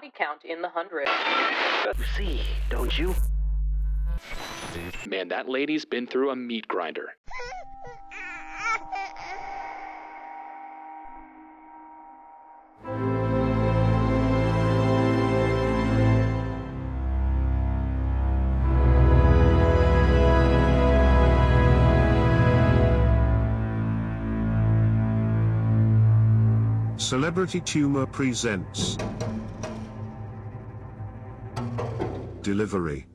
body count in the hundreds. You see, don't you? Man, that lady's been through a meat grinder. Celebrity Tumor presents Delivery